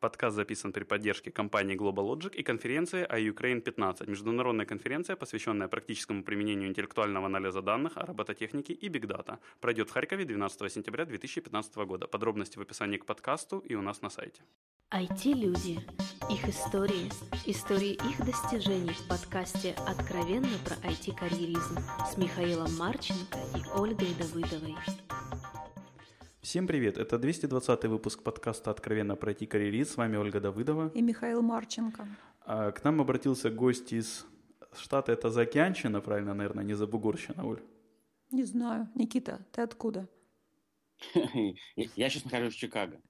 Подкаст записан при поддержке компании Global Logic и конференции iUkraine 15, международная конференция, посвященная практическому применению интеллектуального анализа данных, робототехники и Big Data. Пройдет в Харькове 12 сентября 2015 года. Подробности в описании к подкасту и у нас на сайте. IT-люди. Их истории. Истории их достижений в подкасте «Откровенно про IT-карьеризм» с Михаилом Марченко и Ольгой Давыдовой. Всем привет! Это 220 выпуск подкаста «Откровенно пройти карьерист». С вами Ольга Давыдова. И Михаил Марченко. А к нам обратился гость из штата, это Заокеанщина, правильно, наверное, не Забугорщина, Оль? Не знаю. Никита, ты откуда? Я сейчас нахожусь в Чикаго.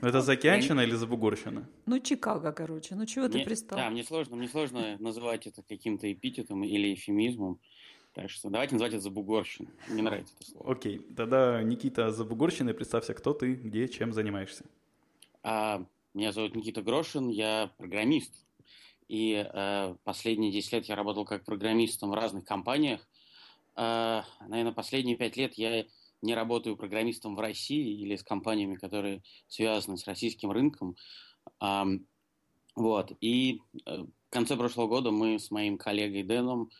Ну, это Заокеанщина или Забугорщина? Ну, Чикаго, короче. Ну, чего ты пристал? Да, мне сложно, мне сложно называть это каким-то эпитетом или эфемизмом. Так что давайте называть это Забугорщина. Мне нравится это слово. Окей, тогда Никита Забугорщина, представься, кто ты, где, чем занимаешься. А, меня зовут Никита Грошин, я программист. И э, последние 10 лет я работал как программистом в разных компаниях. Э, наверное, последние 5 лет я не работаю программистом в России или с компаниями, которые связаны с российским рынком. Э, вот. И э, в конце прошлого года мы с моим коллегой Дэном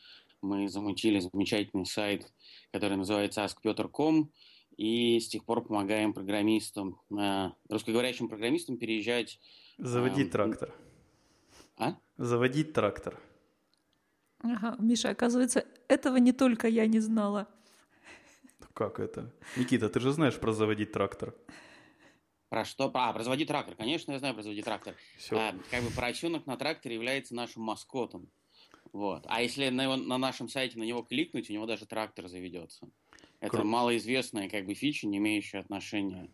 мы замутили замечательный сайт, который называется askpeter.com, и с тех пор помогаем программистам, э, русскоговорящим программистам переезжать... Заводить э, трактор. А? Заводить трактор. Ага, Миша, оказывается, этого не только я не знала. Как это? Никита, ты же знаешь про заводить трактор. Про что? А, про заводить трактор. Конечно, я знаю про заводить трактор. Все. А, как бы поросенок на тракторе является нашим маскотом. Вот. А если на, его, на нашем сайте на него кликнуть, у него даже трактор заведется. Это Кру... малоизвестная как бы фича, не имеющая отношения.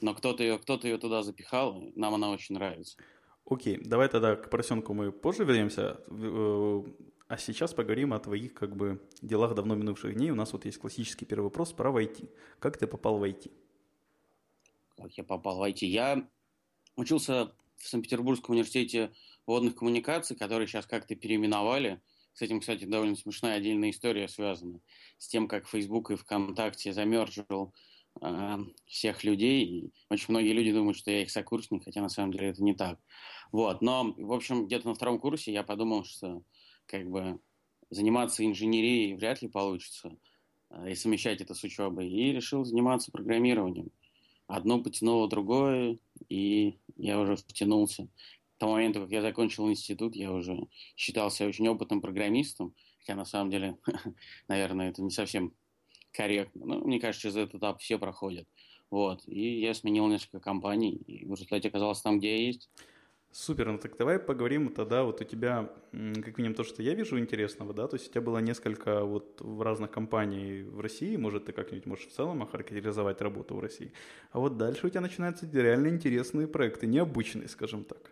Но кто-то ее, кто-то ее туда запихал, нам она очень нравится. Окей, давай тогда к поросенку мы позже вернемся. Э, а сейчас поговорим о твоих как бы делах давно минувших дней. У нас вот есть классический первый вопрос про IT. Как ты попал в IT? Как я попал в IT? Я учился в Санкт-Петербургском университете водных коммуникаций, которые сейчас как-то переименовали. С этим, кстати, довольно смешная отдельная история связана с тем, как Facebook и ВКонтакте замерживал э, всех людей. И очень многие люди думают, что я их сокурсник, хотя на самом деле это не так. Вот. Но, в общем, где-то на втором курсе я подумал, что как бы заниматься инженерией вряд ли получится э, и совмещать это с учебой. И решил заниматься программированием. Одно потянуло другое, и я уже втянулся того момента, как я закончил институт, я уже считался очень опытным программистом, хотя на самом деле, наверное, это не совсем корректно. Но мне кажется, через этот этап все проходят. Вот. И я сменил несколько компаний, и в результате оказался там, где я есть. Супер, ну так давай поговорим тогда, вот у тебя, как минимум то, что я вижу интересного, да, то есть у тебя было несколько вот в разных компаний в России, может ты как-нибудь можешь в целом охарактеризовать работу в России, а вот дальше у тебя начинаются реально интересные проекты, необычные, скажем так.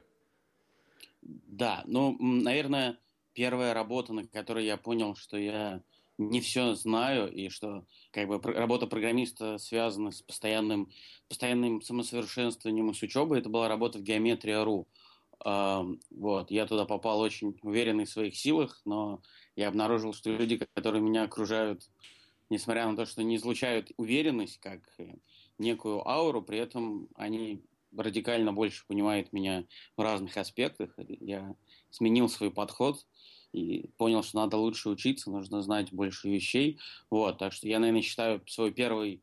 Да, ну, наверное, первая работа, на которой я понял, что я не все знаю, и что как бы работа программиста связана с постоянным, постоянным самосовершенствованием и с учебой, это была работа в геометрия.ру. Вот, я туда попал очень уверенный в своих силах, но я обнаружил, что люди, которые меня окружают, несмотря на то, что не излучают уверенность как некую ауру, при этом они радикально больше понимает меня в разных аспектах. Я сменил свой подход и понял, что надо лучше учиться, нужно знать больше вещей. Вот, так что я, наверное, считаю свой первый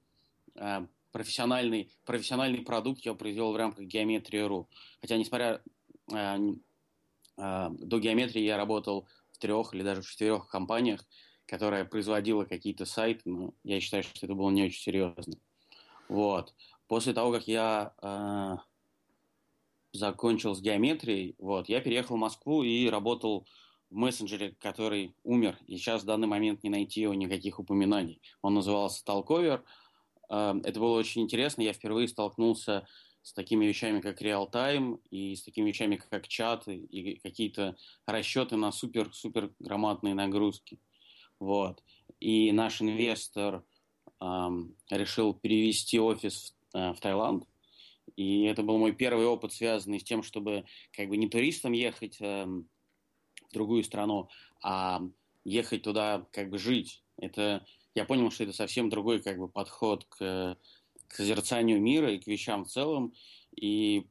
э, профессиональный, профессиональный продукт я произвел в рамках геометрии.ру. Хотя, несмотря э, э, до геометрии, я работал в трех или даже в четырех компаниях, которая производила какие-то сайты, но я считаю, что это было не очень серьезно. Вот после того, как я э, закончил с геометрией, вот, я переехал в Москву и работал в мессенджере, который умер, и сейчас в данный момент не найти его никаких упоминаний. Он назывался Talkover. Э, это было очень интересно. Я впервые столкнулся с такими вещами, как реал-тайм, и с такими вещами, как чаты, и какие-то расчеты на супер-супер громадные нагрузки. Вот. И наш инвестор эм, решил перевести офис в Таиланд. И это был мой первый опыт, связанный с тем, чтобы как бы не туристом ехать э, в другую страну, а ехать туда как бы жить. Это я понял, что это совсем другой как бы подход к, к созерцанию мира и к вещам в целом. И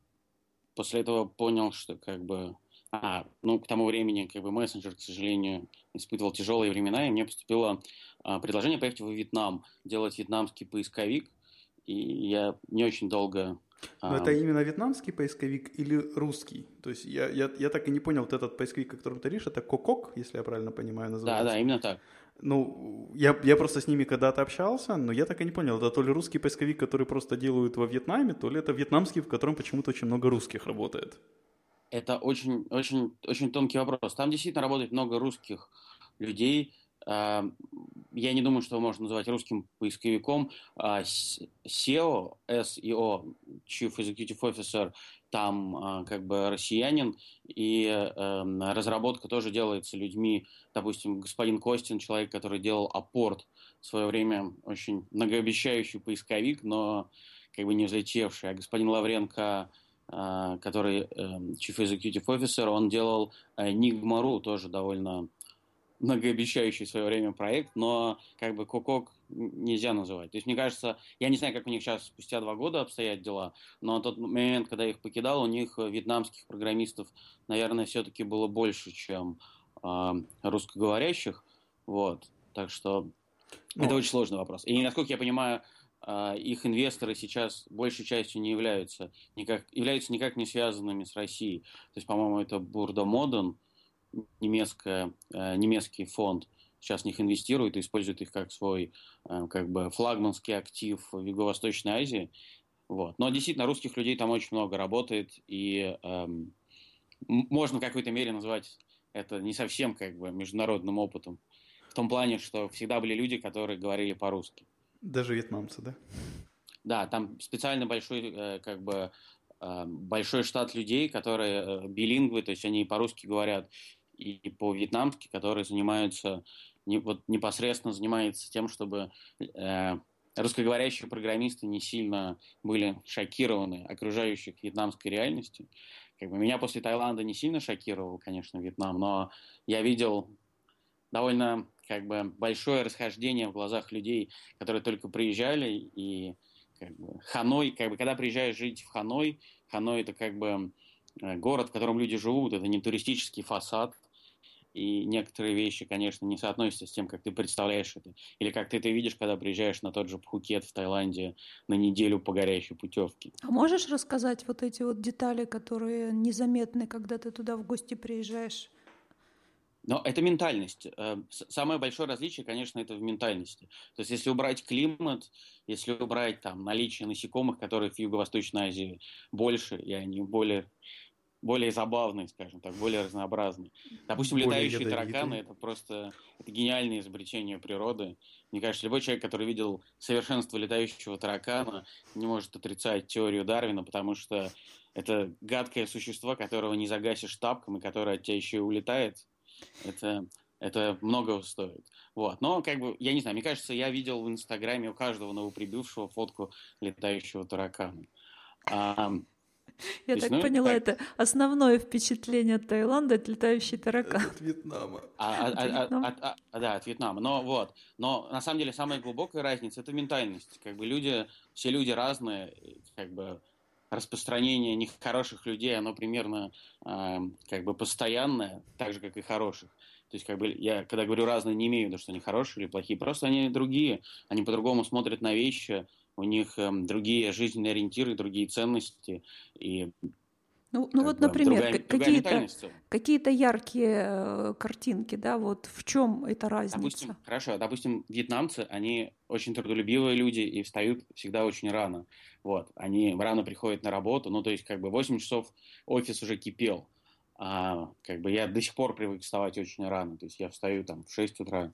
после этого понял, что как бы... А, ну, к тому времени как бы мессенджер, к сожалению, испытывал тяжелые времена, и мне поступило а, предложение поехать в Вьетнам, делать вьетнамский поисковик, и я не очень долго но а... это именно вьетнамский поисковик или русский? То есть я, я, я так и не понял, вот этот поисковик, о котором ты говоришь, это Кокок, если я правильно понимаю, называется? Да, да, именно так. Ну, я, я просто с ними когда-то общался, но я так и не понял, это то ли русский поисковик, который просто делают во Вьетнаме, то ли это вьетнамский, в котором почему-то очень много русских работает. Это очень, очень, очень тонкий вопрос. Там действительно работает много русских людей, я не думаю, что можно назвать русским поисковиком. SEO, SEO, Chief Executive Officer, там а, как бы россиянин, и эм, разработка тоже делается людьми. Допустим, господин Костин, человек, который делал апорт в свое время, очень многообещающий поисковик, но как бы не взлетевший. А господин Лавренко, а, который эм, Chief Executive Officer, он делал Nigma.ru, тоже довольно многообещающий в свое время проект, но как бы Кокок нельзя называть. То есть, мне кажется, я не знаю, как у них сейчас спустя два года обстоят дела, но тот момент, когда я их покидал, у них вьетнамских программистов, наверное, все-таки было больше, чем э, русскоговорящих. Вот. Так что ну, это очень сложный вопрос. И, насколько я понимаю, э, их инвесторы сейчас большей частью не являются никак, являются никак не связанными с Россией. То есть, по-моему, это Бурда Моден, немецкая, э, немецкий фонд сейчас в них инвестирует и использует их как свой э, как бы флагманский актив в Юго-Восточной Азии. Вот. Но действительно русских людей там очень много работает, и эм, можно в какой-то мере назвать это не совсем как бы международным опытом. В том плане, что всегда были люди, которые говорили по-русски. Даже вьетнамцы, да? Да, там специально большой э, как бы большой штат людей, которые билингвы, то есть они по-русски говорят и по-вьетнамски, которые занимаются, не, вот непосредственно занимаются тем, чтобы э, русскоговорящие программисты не сильно были шокированы окружающей вьетнамской реальностью. Как бы меня после Таиланда не сильно шокировал, конечно, Вьетнам, но я видел довольно как бы большое расхождение в глазах людей, которые только приезжали и как бы, Ханой, как бы, когда приезжаешь жить в Ханой, Ханой это как бы э, город, в котором люди живут, это не туристический фасад, и некоторые вещи, конечно, не соотносятся с тем, как ты представляешь это. Или как ты это видишь, когда приезжаешь на тот же Пхукет в Таиланде на неделю по горящей путевке. А можешь рассказать вот эти вот детали, которые незаметны, когда ты туда в гости приезжаешь? Но это ментальность. Э, самое большое различие, конечно, это в ментальности. То есть, если убрать климат, если убрать там наличие насекомых, которых в Юго-Восточной Азии больше, и они более более забавные, скажем так, более разнообразные. Допустим, более летающие ядовитые. тараканы это просто это гениальное изобретение природы. Мне кажется, любой человек, который видел совершенство летающего таракана, не может отрицать теорию Дарвина, потому что это гадкое существо, которого не загасишь тапком и которое от тебя еще и улетает. Это, это много стоит. Вот. Но, как бы, я не знаю, мне кажется, я видел в Инстаграме у каждого новоприбывшего фотку летающего таракана. Я так ну, поняла, это основное впечатление от Таиланда, это летающий таракан. От Вьетнама. А, а, а, да, от Вьетнама. Но вот, но на самом деле самая глубокая разница это ментальность. Как бы люди, все люди разные, как бы распространение нехороших людей, оно примерно как бы постоянное, так же как и хороших. То есть, как бы, я, когда говорю разные, не имею в виду, что они хорошие или плохие, просто они другие, они по-другому смотрят на вещи, у них э, другие жизненные ориентиры, другие ценности и ну, ну вот, например, какие-то, какие-то яркие э, картинки, да, вот в чем эта разница? Допустим, хорошо, допустим, вьетнамцы, они очень трудолюбивые люди и встают всегда очень рано. Вот, они рано приходят на работу, ну, то есть, как бы 8 часов офис уже кипел. А, как бы я до сих пор привык вставать очень рано, то есть я встаю там в 6 утра,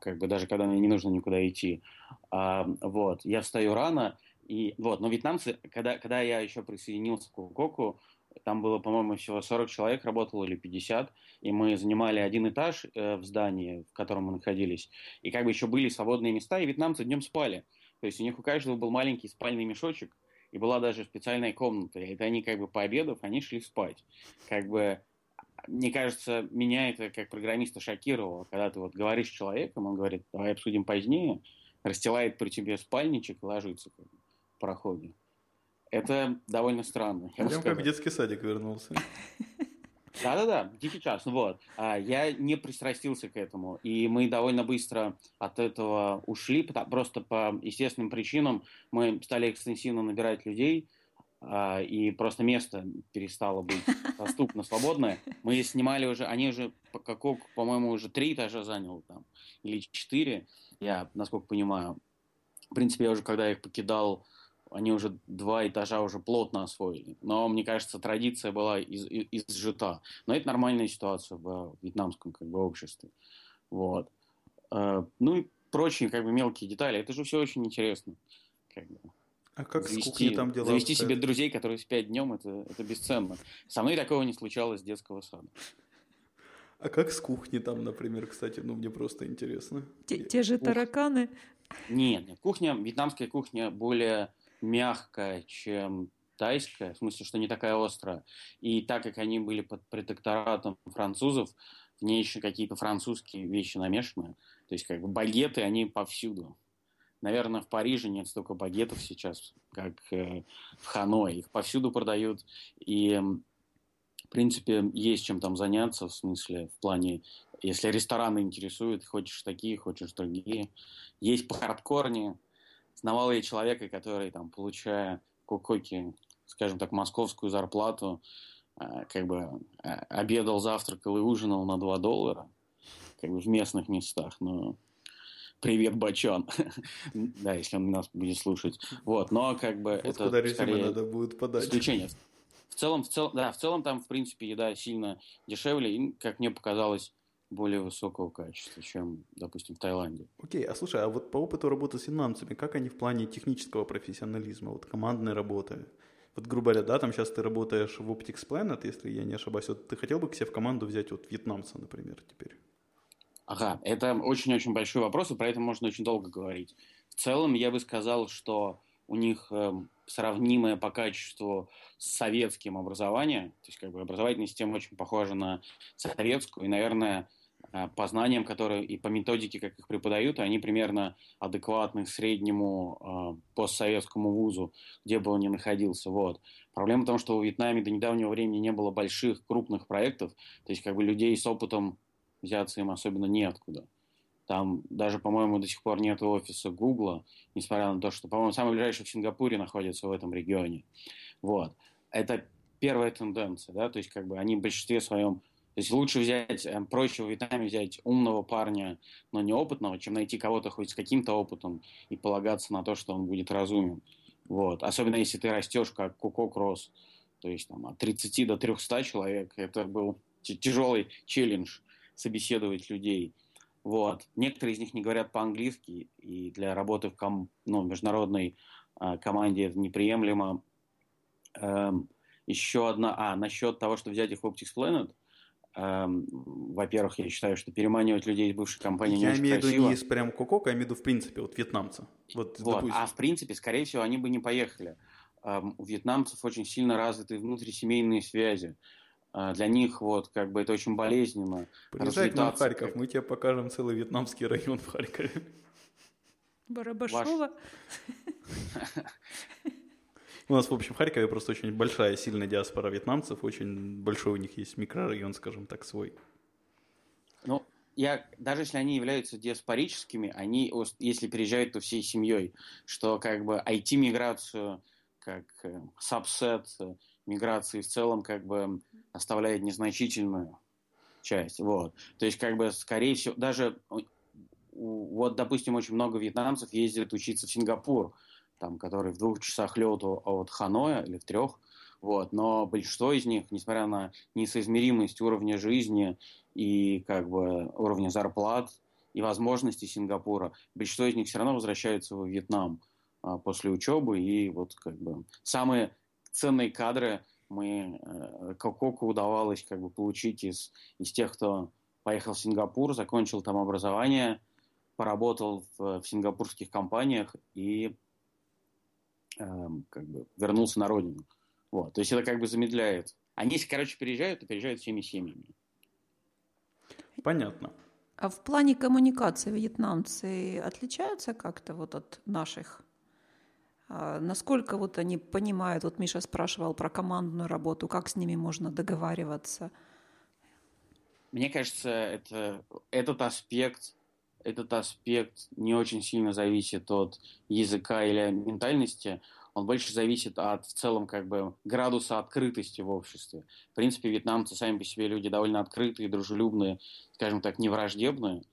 как бы даже когда мне не нужно никуда идти. А, вот, я встаю рано, и вот, но вьетнамцы, когда, когда я еще присоединился к Кукоку, там было, по-моему, всего 40 человек работало или 50, и мы занимали один этаж э, в здании, в котором мы находились, и как бы еще были свободные места, и вьетнамцы днем спали. То есть у них у каждого был маленький спальный мешочек, и была даже специальная комната. И это они как бы пообедав, они шли спать. Как бы мне кажется, меня это как программиста шокировало, когда ты вот говоришь с человеком, он говорит, давай обсудим позднее, расстилает при тебе спальничек и ложится в проходе. Это довольно странно. Прям как в детский садик вернулся. Да-да-да, дикий час. Вот. А, я не пристрастился к этому. И мы довольно быстро от этого ушли, просто по естественным причинам. Мы стали экстенсивно набирать людей, и просто место перестало быть доступно, свободное. Мы снимали уже, они уже, по-моему, уже три этажа занял там, или четыре, я, насколько понимаю. В принципе, я уже, когда их покидал, они уже два этажа уже плотно освоили. Но, мне кажется, традиция была из, из, изжита. Но это нормальная ситуация в вьетнамском как бы, обществе. Вот. Э, ну и прочие как бы мелкие детали. Это же все очень интересно. Как бы. А как завести, с кухней там дела? Завести себе друзей, которые спят днем, это, это бесценно. Со мной такого не случалось с детского сада. А как с кухней там, например, кстати, ну мне просто интересно. Те, те же тараканы? Нет, нет, кухня, вьетнамская кухня более мягкая, чем тайская, в смысле, что не такая острая. И так как они были под протекторатом французов, в ней еще какие-то французские вещи намешаны. То есть, как бы багеты, они повсюду. Наверное, в Париже нет столько багетов сейчас, как э, в Ханое. Их повсюду продают. И, в принципе, есть чем там заняться, в смысле, в плане, если рестораны интересуют, хочешь такие, хочешь другие. Есть по хардкорне, Знавал я человека, который, там, получая кукоки, скажем так, московскую зарплату, э, как бы э, обедал, завтракал и ужинал на 2 доллара, как бы в местных местах, но привет, Бачон. да, если он нас будет слушать. Вот, но как бы вот это куда скорее надо будет подать. исключение. В целом, в целом, да, в целом там, в принципе, еда сильно дешевле, и, как мне показалось, более высокого качества, чем, допустим, в Таиланде. Окей, а слушай, а вот по опыту работы с финансами, как они в плане технического профессионализма, вот командной работы? Вот, грубо говоря, да, там сейчас ты работаешь в Optics Planet, если я не ошибаюсь, вот ты хотел бы к себе в команду взять вот вьетнамца, например, теперь? Ага, это очень-очень большой вопрос, и про это можно очень долго говорить. В целом, я бы сказал, что у них э, сравнимое по качеству с советским образование, то есть как бы образовательная система очень похожа на советскую, и, наверное, Э, по знаниям, которые и по методике, как их преподают, они примерно адекватны среднему э, постсоветскому вузу, где бы он ни находился. Вот. Проблема в том, что в Вьетнаме до недавнего времени не было больших, крупных проектов, то есть как бы людей с опытом взяться им особенно неоткуда. Там даже, по-моему, до сих пор нет офиса Гугла, несмотря на то, что, по-моему, самый ближайший в Сингапуре находится в этом регионе. Вот. Это первая тенденция, да, то есть как бы они в большинстве своем то есть лучше взять, эм, проще в Вьетнаме взять умного парня, но неопытного, чем найти кого-то хоть с каким-то опытом и полагаться на то, что он будет разумен. Вот. Особенно если ты растешь как Кукок рос. То есть там, от 30 до 300 человек. Это был тяжелый челлендж собеседовать людей. Вот. Некоторые из них не говорят по-английски, и для работы в ком, ну, международной э, команде это неприемлемо. Эм, еще одна... А, насчет того, что взять их в Optics Planet, Эм, во-первых, я считаю, что переманивать людей из бывшей компании я не имею в виду не из прям Кокока, я имею в виду в принципе, вот вьетнамца. Вот, вот. А в принципе, скорее всего, они бы не поехали. Эм, у вьетнамцев очень сильно развиты внутрисемейные связи. Э, для них вот как бы это очень болезненно. Приезжай к нам в Харьков, мы тебе покажем целый вьетнамский район в Харькове. Барабашова. У нас, в общем, в Харькове просто очень большая, сильная диаспора вьетнамцев, очень большой у них есть микрорайон, скажем так, свой. Ну, я, даже если они являются диаспорическими, они, если приезжают, то всей семьей, что как бы IT-миграцию, как э, сабсет э, миграции в целом, как бы оставляет незначительную часть. Вот. То есть, как бы, скорее всего, даже вот, допустим, очень много вьетнамцев ездят учиться в Сингапур, там, который в двух часах лету от Ханоя или в трех, вот, но большинство из них, несмотря на несоизмеримость уровня жизни и как бы уровня зарплат и возможностей Сингапура, большинство из них все равно возвращаются в Вьетнам а, после учебы и вот как бы самые ценные кадры мы э, Кококу удавалось как бы получить из, из тех, кто поехал в Сингапур, закончил там образование, поработал в, в сингапурских компаниях и Эм, как бы вернулся на родину. Вот. То есть это как бы замедляет. Они, если, короче, переезжают, то переезжают всеми семьями. Понятно. А в плане коммуникации вьетнамцы отличаются как-то вот от наших насколько вот они понимают, вот Миша спрашивал про командную работу, как с ними можно договариваться? Мне кажется, это, этот аспект этот аспект не очень сильно зависит от языка или ментальности, он больше зависит от в целом как бы градуса открытости в обществе. В принципе, вьетнамцы сами по себе люди довольно открытые, дружелюбные, скажем так, невраждебные,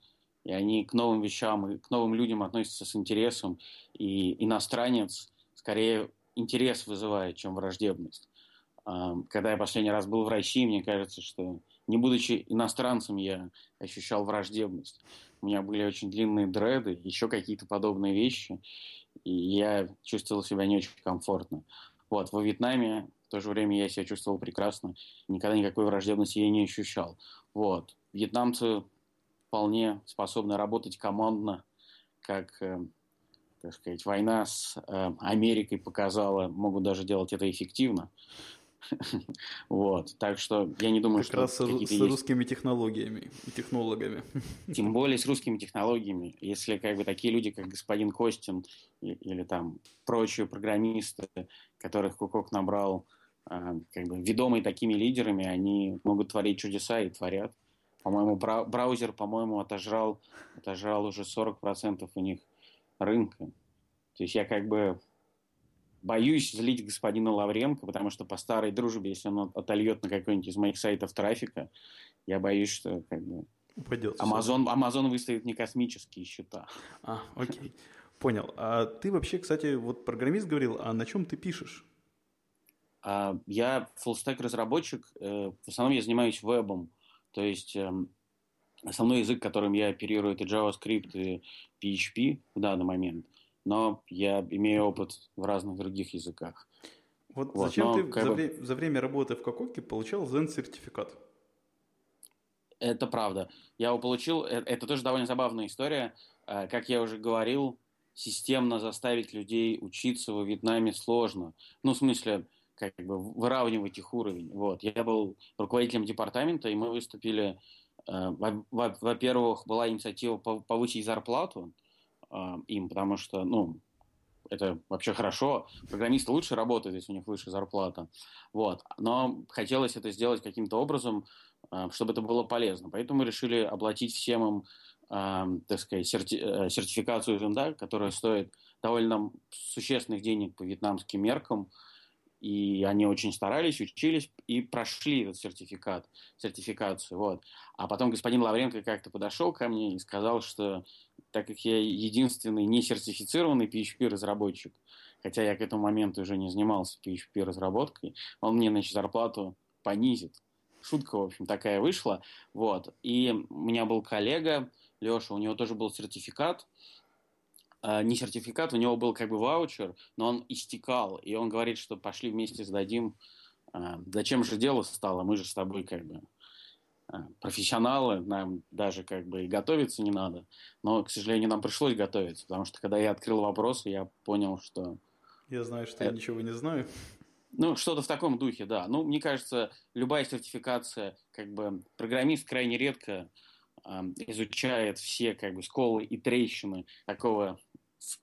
и они к новым вещам и к новым людям относятся с интересом, и иностранец скорее интерес вызывает, чем враждебность. Когда я последний раз был в России, мне кажется, что не будучи иностранцем, я ощущал враждебность. У меня были очень длинные дреды, еще какие-то подобные вещи, и я чувствовал себя не очень комфортно. Вот, во Вьетнаме в то же время я себя чувствовал прекрасно, никогда никакой враждебности я не ощущал. Вот, вьетнамцы вполне способны работать командно, как, э, так сказать, война с э, Америкой показала, могут даже делать это эффективно. Вот, так что я не думаю, как что... раз с, с русскими технологиями и технологами. Тем более с русскими технологиями. Если как бы такие люди, как господин Костин или там прочие программисты, которых Кукок набрал, а, как бы ведомые такими лидерами, они могут творить чудеса и творят. По-моему, браузер, по-моему, отожрал, отожрал уже 40% у них рынка. То есть я как бы боюсь злить господина Лавренко, потому что по старой дружбе, если он отольет на какой-нибудь из моих сайтов трафика, я боюсь, что как бы Упадет. Amazon, Amazon выставит не космические счета. А, окей. Понял. А ты вообще, кстати, вот программист говорил, а на чем ты пишешь? А, я full-stack разработчик. Э, в основном я занимаюсь вебом. То есть эм, основной язык, которым я оперирую, это JavaScript и PHP в данный момент но я имею опыт в разных других языках. Вот, вот зачем но, ты за, бы... вре- за время работы в Кококе получал Zen-сертификат? Это правда. Я его получил. Э, это тоже довольно забавная история. Э, как я уже говорил, системно заставить людей учиться во Вьетнаме сложно. Ну, в смысле, как бы выравнивать их уровень. Вот. Я был руководителем департамента, и мы выступили... Э, во-первых, была инициатива повысить зарплату, э, им, потому что, ну, это вообще хорошо. Программисты лучше работают, если у них выше зарплата. Вот. Но хотелось это сделать каким-то образом, э, чтобы это было полезно. Поэтому мы решили оплатить всем им, э, так сказать, серти э, сертификацию Зенда, которая стоит довольно существенных денег по вьетнамским меркам. И они очень старались, учились и прошли этот сертификат, сертификацию. Вот. А потом господин Лавренко как-то подошел ко мне и сказал, что так как я единственный не сертифицированный PHP-разработчик, хотя я к этому моменту уже не занимался PHP-разработкой, он мне, значит, зарплату понизит. Шутка, в общем, такая вышла. Вот. И у меня был коллега, Леша, у него тоже был сертификат, не сертификат, у него был как бы ваучер, но он истекал, и он говорит, что пошли вместе сдадим. Uh, зачем же дело стало? Мы же с тобой как бы Э, профессионалы, нам даже как бы и готовиться не надо. Но, к сожалению, нам пришлось готовиться, потому что когда я открыл вопросы, я понял, что... Я знаю, что это... я ничего не знаю. Ну, что-то в таком духе, да. Ну, мне кажется, любая сертификация, как бы, программист крайне редко э, изучает все, как бы, сколы и трещины такого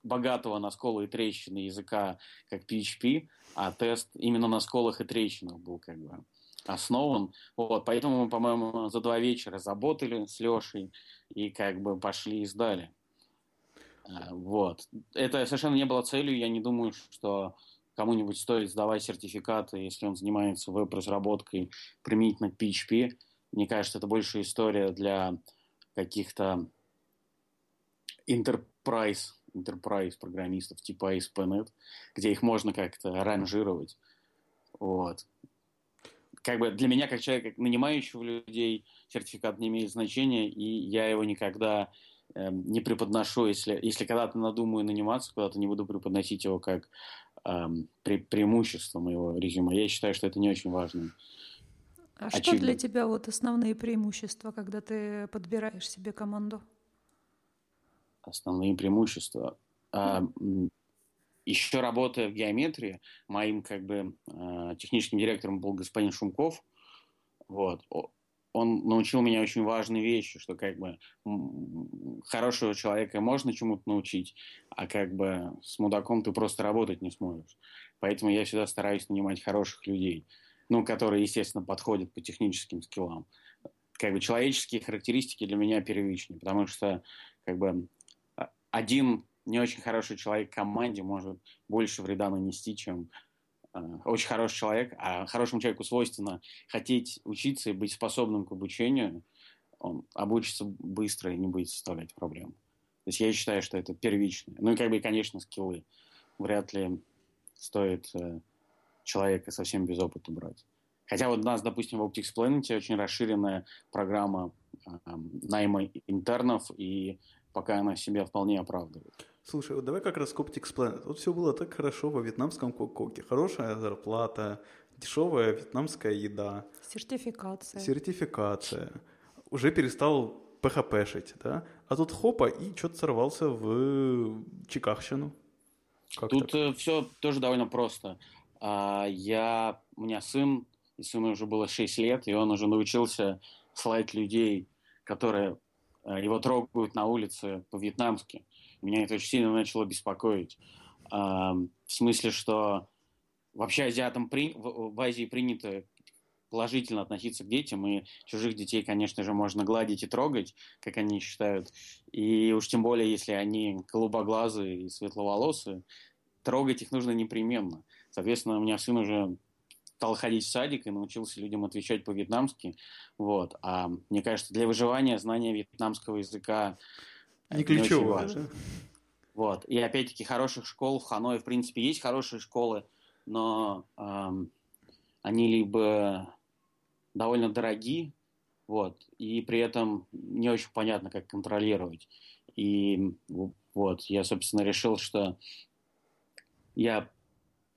богатого на сколы и трещины языка, как PHP, а тест именно на сколах и трещинах был, как бы, основан. Вот, поэтому мы, по-моему, за два вечера заботали с Лешей и как бы пошли и сдали. А, вот. Это совершенно не было целью. Я не думаю, что кому-нибудь стоит сдавать сертификаты, если он занимается веб-разработкой применительно к PHP. Мне кажется, это больше история для каких-то enterprise, enterprise программистов типа ASP.NET, где их можно как-то ранжировать. Вот как бы для меня, как человека, как нанимающего людей, сертификат не имеет значения, и я его никогда э, не преподношу, если, если когда-то надумаю наниматься, куда-то не буду преподносить его как э, пре преимущество моего резюме. Я считаю, что это не очень важно. А Очевидно. что для тебя вот основные преимущества, когда ты подбираешь себе команду? Основные преимущества. Mm. Еще работая в геометрии, моим как бы э, техническим директором был господин Шумков. Вот. он научил меня очень важной вещи, что как бы хорошего человека можно чему-то научить, а как бы с мудаком ты просто работать не сможешь. Поэтому я всегда стараюсь нанимать хороших людей, ну, которые, естественно, подходят по техническим скиллам. Как бы человеческие характеристики для меня первичны, потому что как бы а, один не очень хороший человек команде может больше вреда нанести, чем Э, очень хороший человек, а хорошему человеку свойственно хотеть учиться и быть способным к обучению, он обучится быстро и не будет составлять проблем. То есть я считаю, что это первичное. Ну и как бы, конечно, скиллы. Вряд ли стоит э, человека совсем без опыта брать. Хотя вот у нас, допустим, в Optics Planet очень расширенная программа э, найма интернов, и пока она себя вполне оправдывает. Слушай, вот давай как раз Optics Planet. Вот все было так хорошо во вьетнамском кококе. Хорошая зарплата, дешевая вьетнамская еда. Сертификация. Сертификация. Уже перестал PHP-шить, да? А тут хопа, и что-то сорвался в Чикахщину. Как тут так? Э, все тоже довольно просто. А, я, у меня сын, и сыну уже было 6 лет, и он уже научился слать людей, которые его трогают на улице по-вьетнамски. Меня это очень сильно начало беспокоить. В смысле, что вообще азиатам при... в Азии принято положительно относиться к детям, и чужих детей, конечно же, можно гладить и трогать, как они считают. И уж тем более, если они голубоглазые и светловолосые, трогать их нужно непременно. Соответственно, у меня сын уже стал ходить в садик и научился людям отвечать по-вьетнамски. Вот. А мне кажется, для выживания знание вьетнамского языка не ключевое. Не вот. И опять-таки хороших школ в Ханое, в принципе, есть хорошие школы, но эм, они либо довольно дороги, вот, и при этом не очень понятно, как контролировать. И вот, я, собственно, решил, что я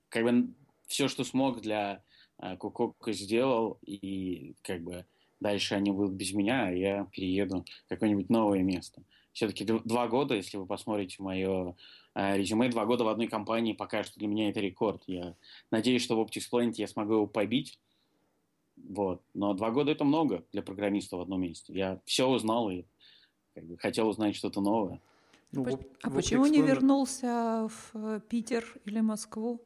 как бы все, что смог для э, Кукока сделал, и как бы дальше они будут без меня, а я перееду в какое-нибудь новое место все-таки два года, если вы посмотрите мое э, резюме, два года в одной компании пока что для меня это рекорд. Я надеюсь, что в Optics Planet я смогу его побить. Вот. Но два года это много для программиста в одном месте. Я все узнал и как бы, хотел узнать что-то новое. Ну, а, в, а в почему не вернулся в э, Питер или Москву?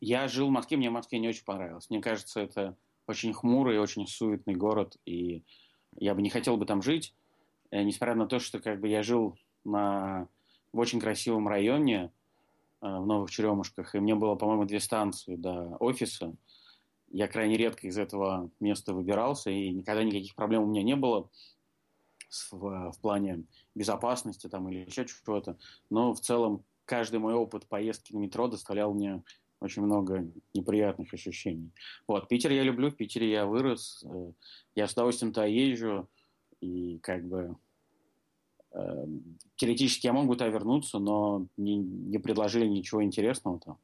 Я жил в Москве, мне в Москве не очень понравилось. Мне кажется, это очень хмурый, очень суетный город, и я бы не хотел бы там жить. Э, несмотря на то, что как бы я жил на, в очень красивом районе э, в Новых Черемушках, и мне было, по-моему, две станции до офиса, я крайне редко из этого места выбирался, и никогда никаких проблем у меня не было в, в плане безопасности там, или еще чего-то. Но в целом каждый мой опыт поездки на метро доставлял мне очень много неприятных ощущений. Вот, Питер я люблю, в Питере я вырос, э, я с удовольствием туда езжу, и как бы э, теоретически я могу туда вернуться, но не, не предложили ничего интересного там.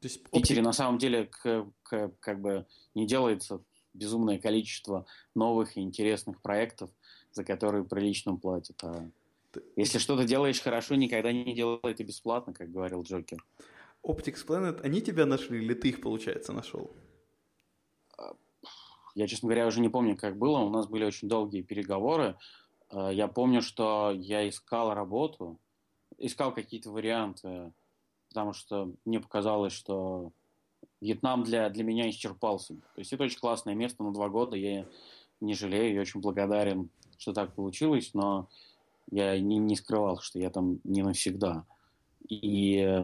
То есть, в Питере на самом деле к, к, как бы не делается безумное количество новых и интересных проектов, за которые прилично платят. А если что-то делаешь хорошо, никогда не делай это бесплатно, как говорил Джокер. Optics Planet, они тебя нашли или ты их, получается, нашел? Я, честно говоря, уже не помню, как было. У нас были очень долгие переговоры. Э, я помню, что я искал работу, искал какие-то варианты, потому что мне показалось, что Вьетнам для, для меня исчерпался. То есть это очень классное место на два года. Я не жалею и очень благодарен, что так получилось, но я не, не скрывал, что я там не навсегда. И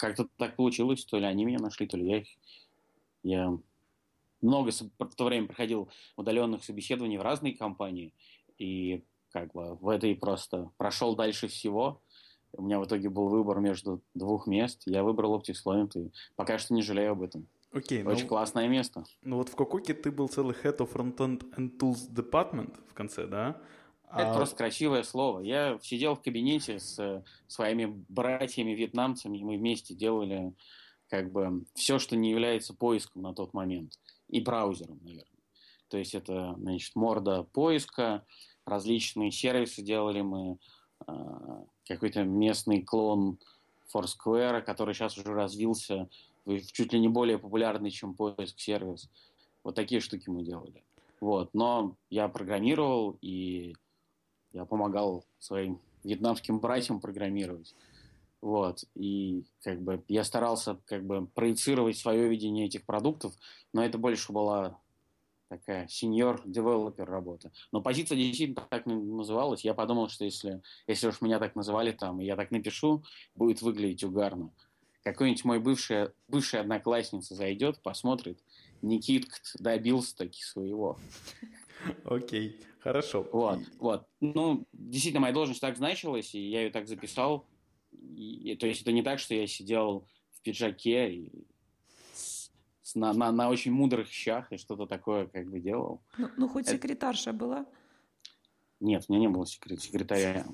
как-то так получилось, то ли они меня нашли, то ли я их. Я много в то время проходил удаленных собеседований в разные компании, и как бы в этой просто прошел дальше всего. У меня в итоге был выбор между двух мест. Я выбрал Optics Planet, и пока что не жалею об этом. Окей, Очень ну, классное место. Ну вот в Кококе ты был целый Head of Frontend and Tools Department в конце, да? Это а... просто красивое слово. Я сидел в кабинете с э, своими братьями-вьетнамцами, и мы вместе делали как бы все, что не является поиском на тот момент и браузером, наверное. То есть это, значит, морда поиска, различные сервисы делали мы, а, какой-то местный клон Foursquare, который сейчас уже развился в чуть ли не более популярный, чем поиск сервис. Вот такие штуки мы делали. Вот. Но я программировал, и я помогал своим вьетнамским братьям программировать. Вот. И как бы я старался как бы проецировать свое видение этих продуктов, но это больше была такая developer работа. Но позиция действительно так называлась. Я подумал, что если, если уж меня так называли там, и я так напишу, будет выглядеть угарно. Какой-нибудь мой бывший, бывшая одноклассница зайдет, посмотрит, Никит добился таки своего. Окей, хорошо. Вот, вот. Ну, действительно, моя должность так значилась, и я ее так записал. И, то есть это не так, что я сидел в пиджаке и на, на, на очень мудрых щах и что-то такое как бы делал. Ну, ну хоть это... секретарша была? Нет, у меня не было секретаря.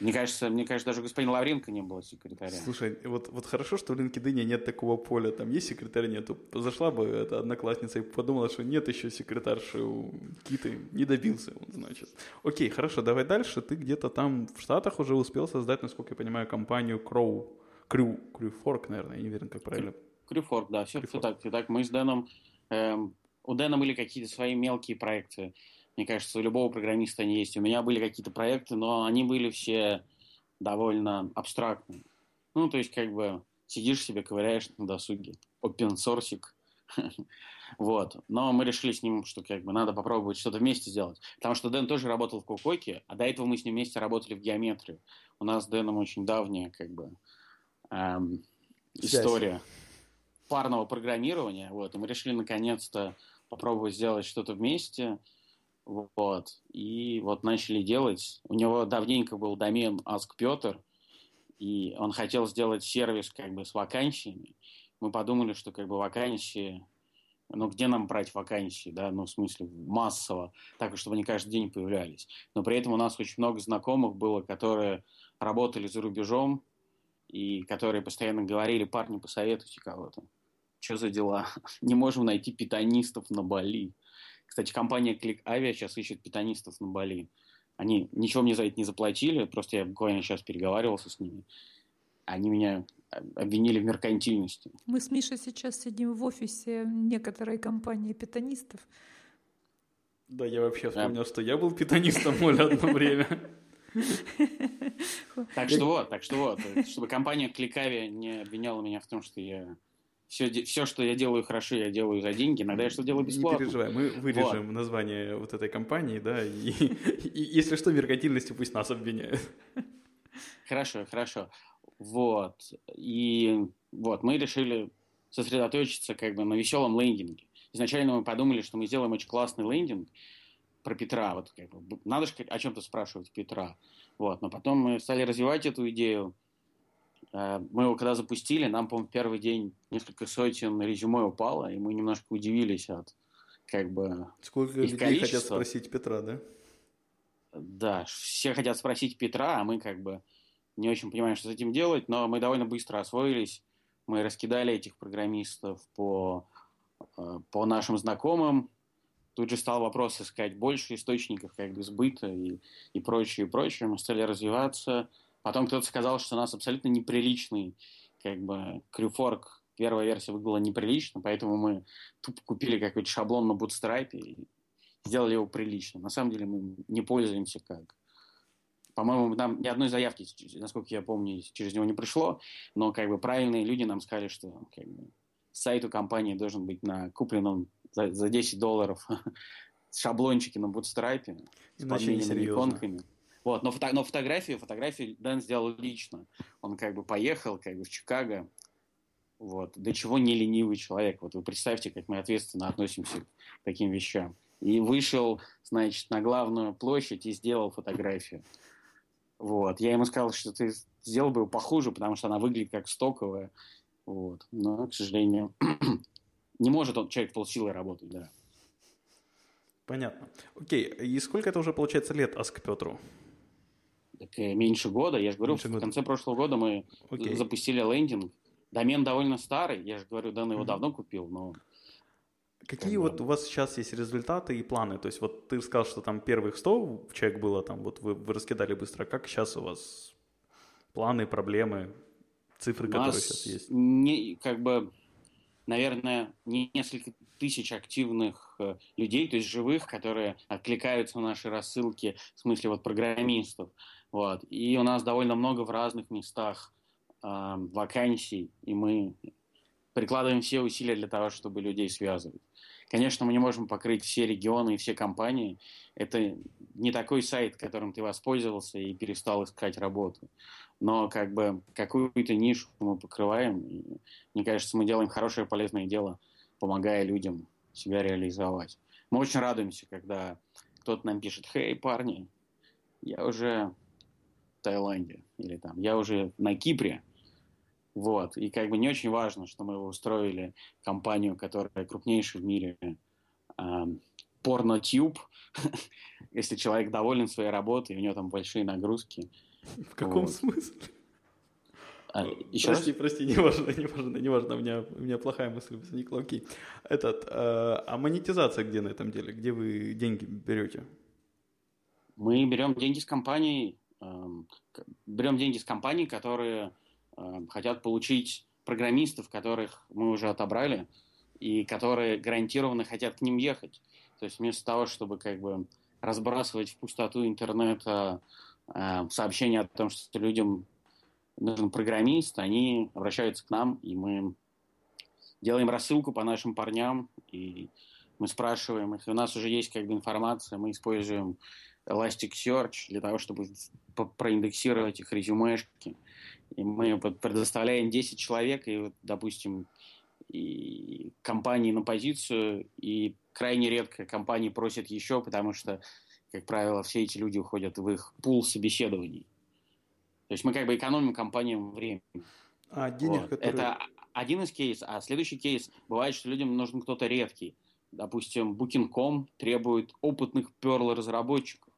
Мне кажется, мне кажется, даже господин Лавренко не было секретаря. Слушай, вот, вот хорошо, что в LinkedIn нет такого поля. Там есть секретарь, нету. Зашла бы эта одноклассница и подумала, что нет еще секретарши у Киты. Не добился он, значит. Окей, хорошо, давай дальше. Ты где-то там в Штатах уже успел создать, насколько я понимаю, компанию Crow. Crew, Crewfork, наверное, я не уверен, как правильно. Крюфорк, да, все, все так, все так. Мы с Дэном, эм, у Дэна были какие-то свои мелкие проекты. Мне кажется, у любого программиста они есть. У меня были какие-то проекты, но они были все довольно абстрактные. Ну, то есть, как бы, сидишь себе, ковыряешь на досуге. Open source. вот. Но мы решили с ним, что как бы надо попробовать что-то вместе сделать. Потому что Дэн тоже работал в Кукоке, а до этого мы с ним вместе работали в геометрию. У нас с Дэном очень давняя, как бы, эм, история парного программирования. Вот, и мы решили наконец-то попробовать сделать что-то вместе. Вот. И вот начали делать. У него давненько был домен Ask Петр, и он хотел сделать сервис как бы с вакансиями. Мы подумали, что как бы вакансии, ну где нам брать вакансии, да, ну в смысле массово, так, чтобы они каждый день появлялись. Но при этом у нас очень много знакомых было, которые работали за рубежом, и которые постоянно говорили, парни, посоветуйте кого-то что за дела? Не можем найти питанистов на Бали. Кстати, компания Click Avia сейчас ищет питанистов на Бали. Они ничего мне за это не заплатили, просто я буквально сейчас переговаривался с ними. Они меня обвинили в меркантильности. Мы с Мишей сейчас сидим в офисе некоторой компании питанистов. Да, я вообще вспомнил, что я был питанистом, Оля, одно время. Так что вот, так что вот, чтобы компания Кликави не обвиняла меня в том, что я все, все, что я делаю хорошо, я делаю за деньги, иногда я что делаю бесплатно. Не переживай, мы вырежем вот. название вот этой компании, да, и, и если что, меркантильностью пусть нас обвиняют. Хорошо, хорошо. Вот. И вот, мы решили сосредоточиться как бы на веселом лендинге. Изначально мы подумали, что мы сделаем очень классный лендинг про Петра. Вот, как бы, надо же о чем-то спрашивать Петра. Вот. Но потом мы стали развивать эту идею, мы его когда запустили, нам, по-моему, первый день несколько сотен резюме упало, и мы немножко удивились от как бы Сколько их людей количества. хотят спросить Петра, да? Да, все хотят спросить Петра, а мы как бы не очень понимаем, что с этим делать, но мы довольно быстро освоились. Мы раскидали этих программистов по, э, по нашим знакомым. Тут же стал вопрос искать больше источников как бы сбыта и, и прочее, и прочее. Мы стали развиваться. Потом кто-то сказал, что у нас абсолютно неприличный как бы крюфорк. Первая версия выглядела неприлично, поэтому мы тупо купили какой-то шаблон на Bootstrap и сделали его прилично. На самом деле мы не пользуемся как. По-моему, нам ни одной заявки, насколько я помню, через него не пришло, но как бы правильные люди нам сказали, что как бы, сайт у компании должен быть на купленном за, за 10 долларов шаблончике на Bootstrap с подмененными иконками. Вот, но, фото, но фотографии, фотографии Дэн сделал лично. Он как бы поехал как бы в Чикаго. Вот. До чего не ленивый человек. Вот вы представьте, как мы ответственно относимся к таким вещам. И вышел, значит, на главную площадь и сделал фотографию. Вот. Я ему сказал, что ты сделал бы похуже, потому что она выглядит как стоковая. Вот. Но, к сожалению, не может он человек полсилы работать, да. Понятно. Окей, и сколько это уже получается лет Аск Петру? Так меньше года. Я же говорю, меньше в года. конце прошлого года мы Окей. запустили лендинг. Домен довольно старый. Я же говорю, Дэн его mm-hmm. давно купил, но... Какие как вот у вас сейчас есть результаты и планы? То есть вот ты сказал, что там первых 100 человек было, там вот вы, вы раскидали быстро. Как сейчас у вас планы, проблемы, цифры, у которые сейчас есть? Не, как бы наверное, несколько тысяч активных э, людей, то есть живых, которые откликаются на наши рассылки, в смысле вот программистов. Вот. И у нас довольно много в разных местах э, вакансий, и мы прикладываем все усилия для того, чтобы людей связывать. Конечно, мы не можем покрыть все регионы и все компании. Это не такой сайт, которым ты воспользовался и перестал искать работу. Но как бы какую-то нишу мы покрываем. И, мне кажется, мы делаем хорошее полезное дело, помогая людям себя реализовать. Мы очень радуемся, когда кто-то нам пишет, «Хей, парни, я уже Таиланде» или там «Я уже на Кипре», вот. И как бы не очень важно, что мы устроили компанию, которая крупнейшая в мире, э, порнотюб. Если человек доволен своей работой, у него там большие нагрузки. В каком вот. смысле? А, еще прости, раз? прости, не важно, не важно, не важно, у меня, у меня плохая мысль возникла, окей. Этот, э, а монетизация где на этом деле? Где вы деньги берете? Мы берем деньги с компаний, э, берем деньги с компаний, которые Э, хотят получить программистов, которых мы уже отобрали, и которые гарантированно хотят к ним ехать. То есть вместо того, чтобы как бы разбрасывать в пустоту интернета э, сообщения о том, что людям нужен программист, они обращаются к нам, и мы делаем рассылку по нашим парням, и мы спрашиваем их, и у нас уже есть как бы информация, мы используем Elasticsearch для того, чтобы проиндексировать их резюмешки. И мы предоставляем 10 человек, и, вот, допустим, и компании на позицию, и крайне редко компании просят еще, потому что, как правило, все эти люди уходят в их пул собеседований. То есть мы как бы экономим компаниям время. А денег, вот. которые... Это один из кейсов. А следующий кейс бывает, что людям нужен кто-то редкий. Допустим, Booking.com требует опытных перл-разработчиков.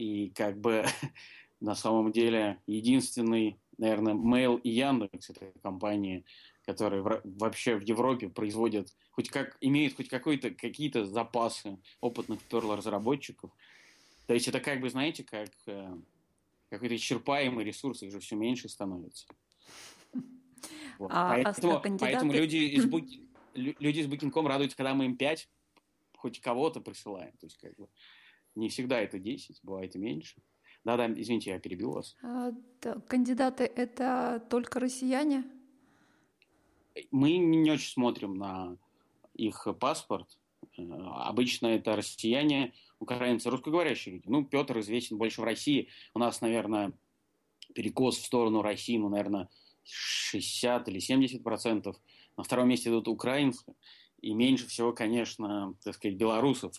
И как бы на самом деле единственный наверное, Mail и Яндекс, это компании, которые в, вообще в Европе производят, хоть как, имеют хоть какой-то, какие-то запасы опытных перл-разработчиков. То есть это как бы, знаете, как э, какой-то исчерпаемый ресурс, их же все меньше становится. Вот. А, поэтому, а кандидаты... поэтому люди из, буки, люди из Booking.com радуются, когда мы им 5 хоть кого-то присылаем. То есть как бы не всегда это 10, бывает и меньше. Да-да, извините, я перебил вас. А, да, кандидаты — это только россияне? Мы не очень смотрим на их паспорт. Э, обычно это россияне, украинцы, русскоговорящие люди. Ну, Петр известен больше в России. У нас, наверное, перекос в сторону России, ну, наверное, 60 или 70 процентов. На втором месте идут украинцы. И меньше всего, конечно, так сказать, белорусов.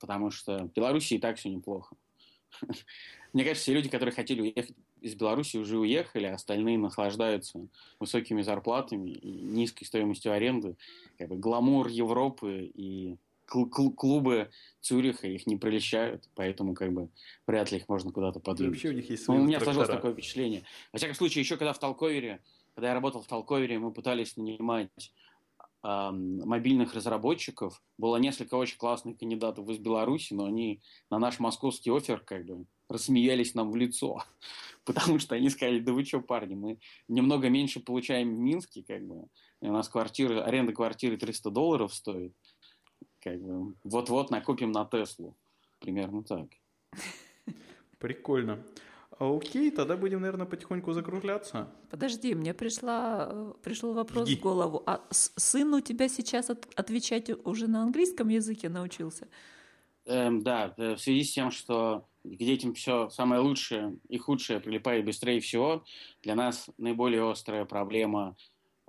Потому что в Беларуси и так все неплохо. Мне кажется, все люди, которые хотели уехать из Беларуси, уже уехали, а остальные наслаждаются высокими зарплатами и низкой стоимостью аренды. Как бы гламур Европы и клубы Цюриха их не прилещают, поэтому как бы вряд ли их можно куда-то подвинуть. вообще у них есть свои У меня сложилось такое впечатление. Во всяком случае, еще когда в Толковере, когда я работал в Толковере, мы пытались нанимать мобильных разработчиков. Было несколько очень классных кандидатов из Беларуси, но они на наш московский офер как бы рассмеялись нам в лицо, потому что они сказали, да вы что, парни, мы немного меньше получаем в Минске, как бы, и у нас квартира, аренда квартиры 300 долларов стоит, как бы, вот-вот накопим на Теслу, примерно так. Прикольно. Окей, тогда будем, наверное, потихоньку закругляться. Подожди, мне пришла, э, пришел вопрос Жди. в голову. А сын у тебя сейчас от, отвечать уже на английском языке научился? Эм, да, э, в связи с тем, что к детям все самое лучшее и худшее прилипает быстрее всего, для нас наиболее острая проблема,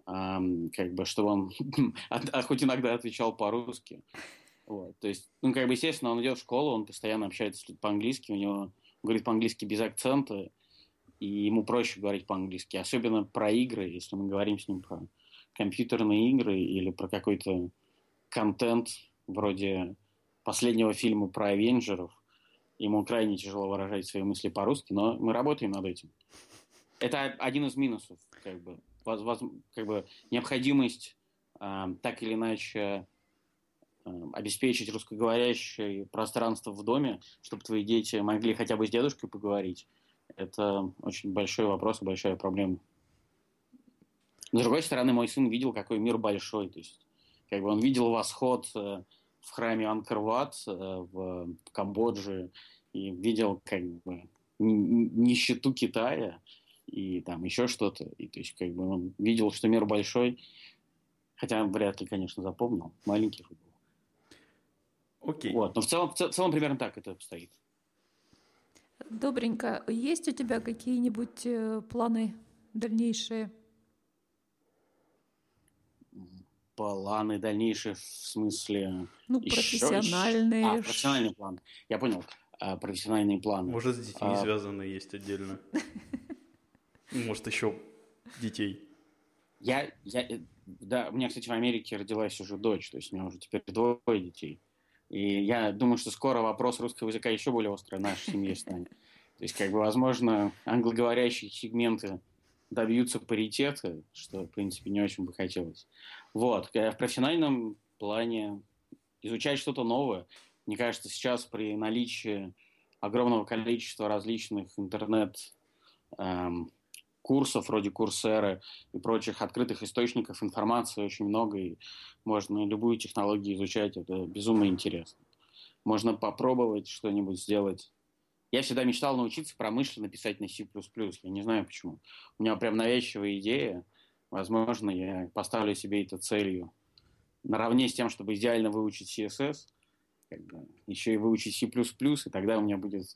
эм, как бы, чтобы он а хоть иногда отвечал по-русски. Вот, то есть, ну, как бы, естественно, он идет в школу, он постоянно общается по-английски, у него говорит по-английски без акцента, и ему проще говорить по-английски, особенно про игры, если мы говорим с ним про компьютерные игры или про какой-то контент вроде последнего фильма про Авенджеров. Ему крайне тяжело выражать свои мысли по-русски, но мы работаем над этим. Это один из минусов, как бы, воз, воз, как бы необходимость э, так или иначе обеспечить русскоговорящее пространство в доме, чтобы твои дети могли хотя бы с дедушкой поговорить, это очень большой вопрос и большая проблема. с другой стороны, мой сын видел, какой мир большой. То есть, как бы он видел восход э, в храме Анкарват э, в Камбодже и видел как бы нищету Китая и там еще что-то. И то есть как бы он видел, что мир большой, хотя вряд ли, конечно, запомнил. Маленький был. Окей. Вот. Но в целом, в целом примерно так это обстоит. Добренько. Есть у тебя какие-нибудь э, планы дальнейшие? Планы дальнейшие в смысле... Ну, еще, профессиональные. А, профессиональный план. Я понял. А, профессиональные планы. Может, с детьми а... связанные есть отдельно. Может, еще детей. Я, я, э, да, у меня, кстати, в Америке родилась уже дочь, то есть у меня уже теперь двое детей. И я думаю, что скоро вопрос русского языка еще более острый в нашей семье станет. То есть, как бы, возможно, англоговорящие сегменты добьются паритета, что, в принципе, не очень бы хотелось. Вот. В профессиональном плане изучать что-то новое. Мне кажется, сейчас при наличии огромного количества различных интернет эм, курсов вроде Курсеры и прочих открытых источников информации очень много, и можно любую технологию изучать, это безумно интересно. Можно попробовать что-нибудь сделать. Я всегда мечтал научиться промышленно писать на C++, я не знаю почему. У меня прям навязчивая идея, возможно, я поставлю себе это целью. Наравне с тем, чтобы идеально выучить CSS, как бы, еще и выучить C++, и тогда у меня будет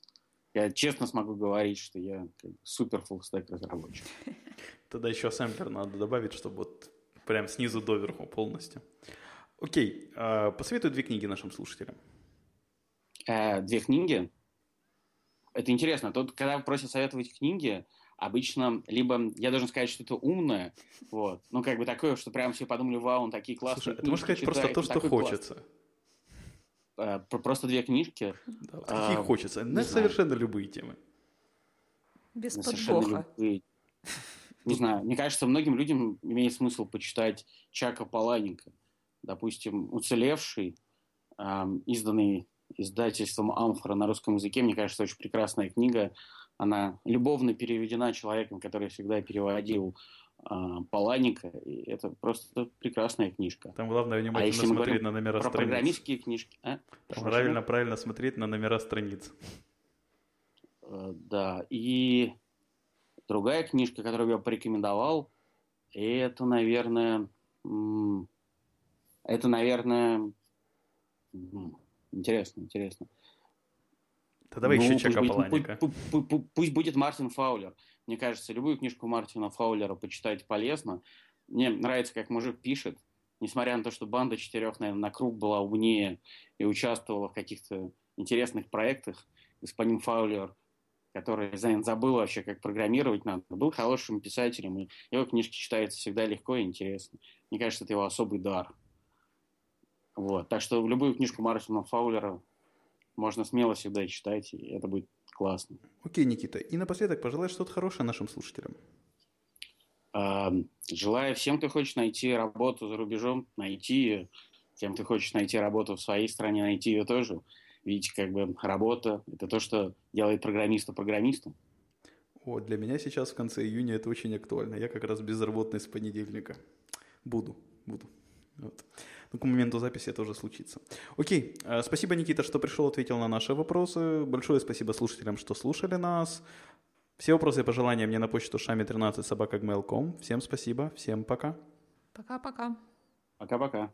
я честно смогу говорить, что я супер фуллстек разработчик. Тогда еще ассемблер надо добавить, чтобы вот прям снизу до верху полностью. Окей, а, посоветуй две книги нашим слушателям. Э, две книги? Это интересно. Тут, когда просят советовать книги, обычно либо я должен сказать что-то умное, вот, ну как бы такое, что прям все подумали, вау, он такие классные Слушай, ты можешь сказать читает, просто то, что хочется. Классный. Э, просто две книжки. Да, вот какие а, хочется. На совершенно знаю. любые темы. Без подвоха. Не знаю, мне кажется, многим людям имеет смысл почитать Чака Паланика. Допустим, «Уцелевший», изданный издательством «Амфора» на русском языке, мне кажется, очень прекрасная книга. Она любовно переведена человеком, который всегда переводил а, Паланика, и это просто прекрасная книжка. Там главное внимательно а смотреть на номера про страниц. программистские книжки. А? Там правильно, правильно смотреть на номера страниц. Э, да, и другая книжка, которую я порекомендовал, это, наверное, это, наверное, интересно, интересно. Да давай ну, еще Чака Паланика. Пусть, пусть, пусть, пусть будет Мартин Фаулер. Мне кажется, любую книжку Мартина Фаулера почитать полезно. Мне нравится, как мужик пишет, несмотря на то, что банда четырех, наверное, на круг была умнее и участвовала в каких-то интересных проектах, господин Фаулер, который забыл вообще, как программировать надо, был хорошим писателем, и его книжки читаются всегда легко и интересно. Мне кажется, это его особый дар. Вот. Так что любую книжку Мартина Фаулера можно смело всегда читать, и это будет Классно. Окей, Никита. И напоследок пожелай что-то хорошее нашим слушателям. Желаю всем, кто хочет найти работу за рубежом, найти ее. Тем, кто хочет найти работу в своей стране, найти ее тоже. Видите, как бы работа – это то, что делает программиста программистом. О, для меня сейчас в конце июня это очень актуально. Я как раз безработный с понедельника. Буду, буду. Вот. Ну, к моменту записи это уже случится. Окей, э, спасибо, Никита, что пришел, ответил на наши вопросы. Большое спасибо слушателям, что слушали нас. Все вопросы и пожелания мне на почту шами13 собакагmail.com. Всем спасибо, всем пока. Пока-пока. Пока-пока.